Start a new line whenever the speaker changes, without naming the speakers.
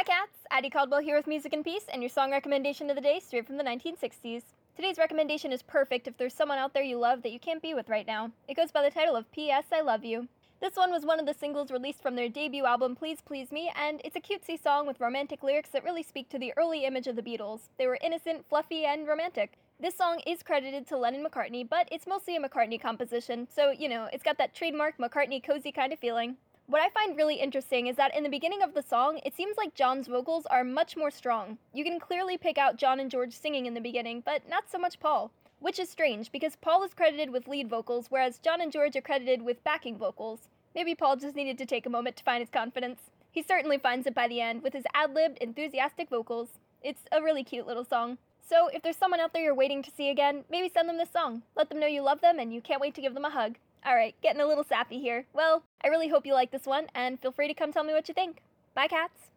Hi, cats! Addie Caldwell here with Music and Peace, and your song recommendation of the day straight from the 1960s. Today's recommendation is perfect if there's someone out there you love that you can't be with right now. It goes by the title of P.S. I Love You. This one was one of the singles released from their debut album Please Please Me, and it's a cutesy song with romantic lyrics that really speak to the early image of the Beatles. They were innocent, fluffy, and romantic. This song is credited to Lennon McCartney, but it's mostly a McCartney composition, so, you know, it's got that trademark McCartney cozy kind of feeling. What I find really interesting is that in the beginning of the song, it seems like John's vocals are much more strong. You can clearly pick out John and George singing in the beginning, but not so much Paul. Which is strange, because Paul is credited with lead vocals, whereas John and George are credited with backing vocals. Maybe Paul just needed to take a moment to find his confidence. He certainly finds it by the end with his ad libbed, enthusiastic vocals. It's a really cute little song. So, if there's someone out there you're waiting to see again, maybe send them this song. Let them know you love them and you can't wait to give them a hug. Alright, getting a little sappy here. Well, I really hope you like this one, and feel free to come tell me what you think. Bye, cats!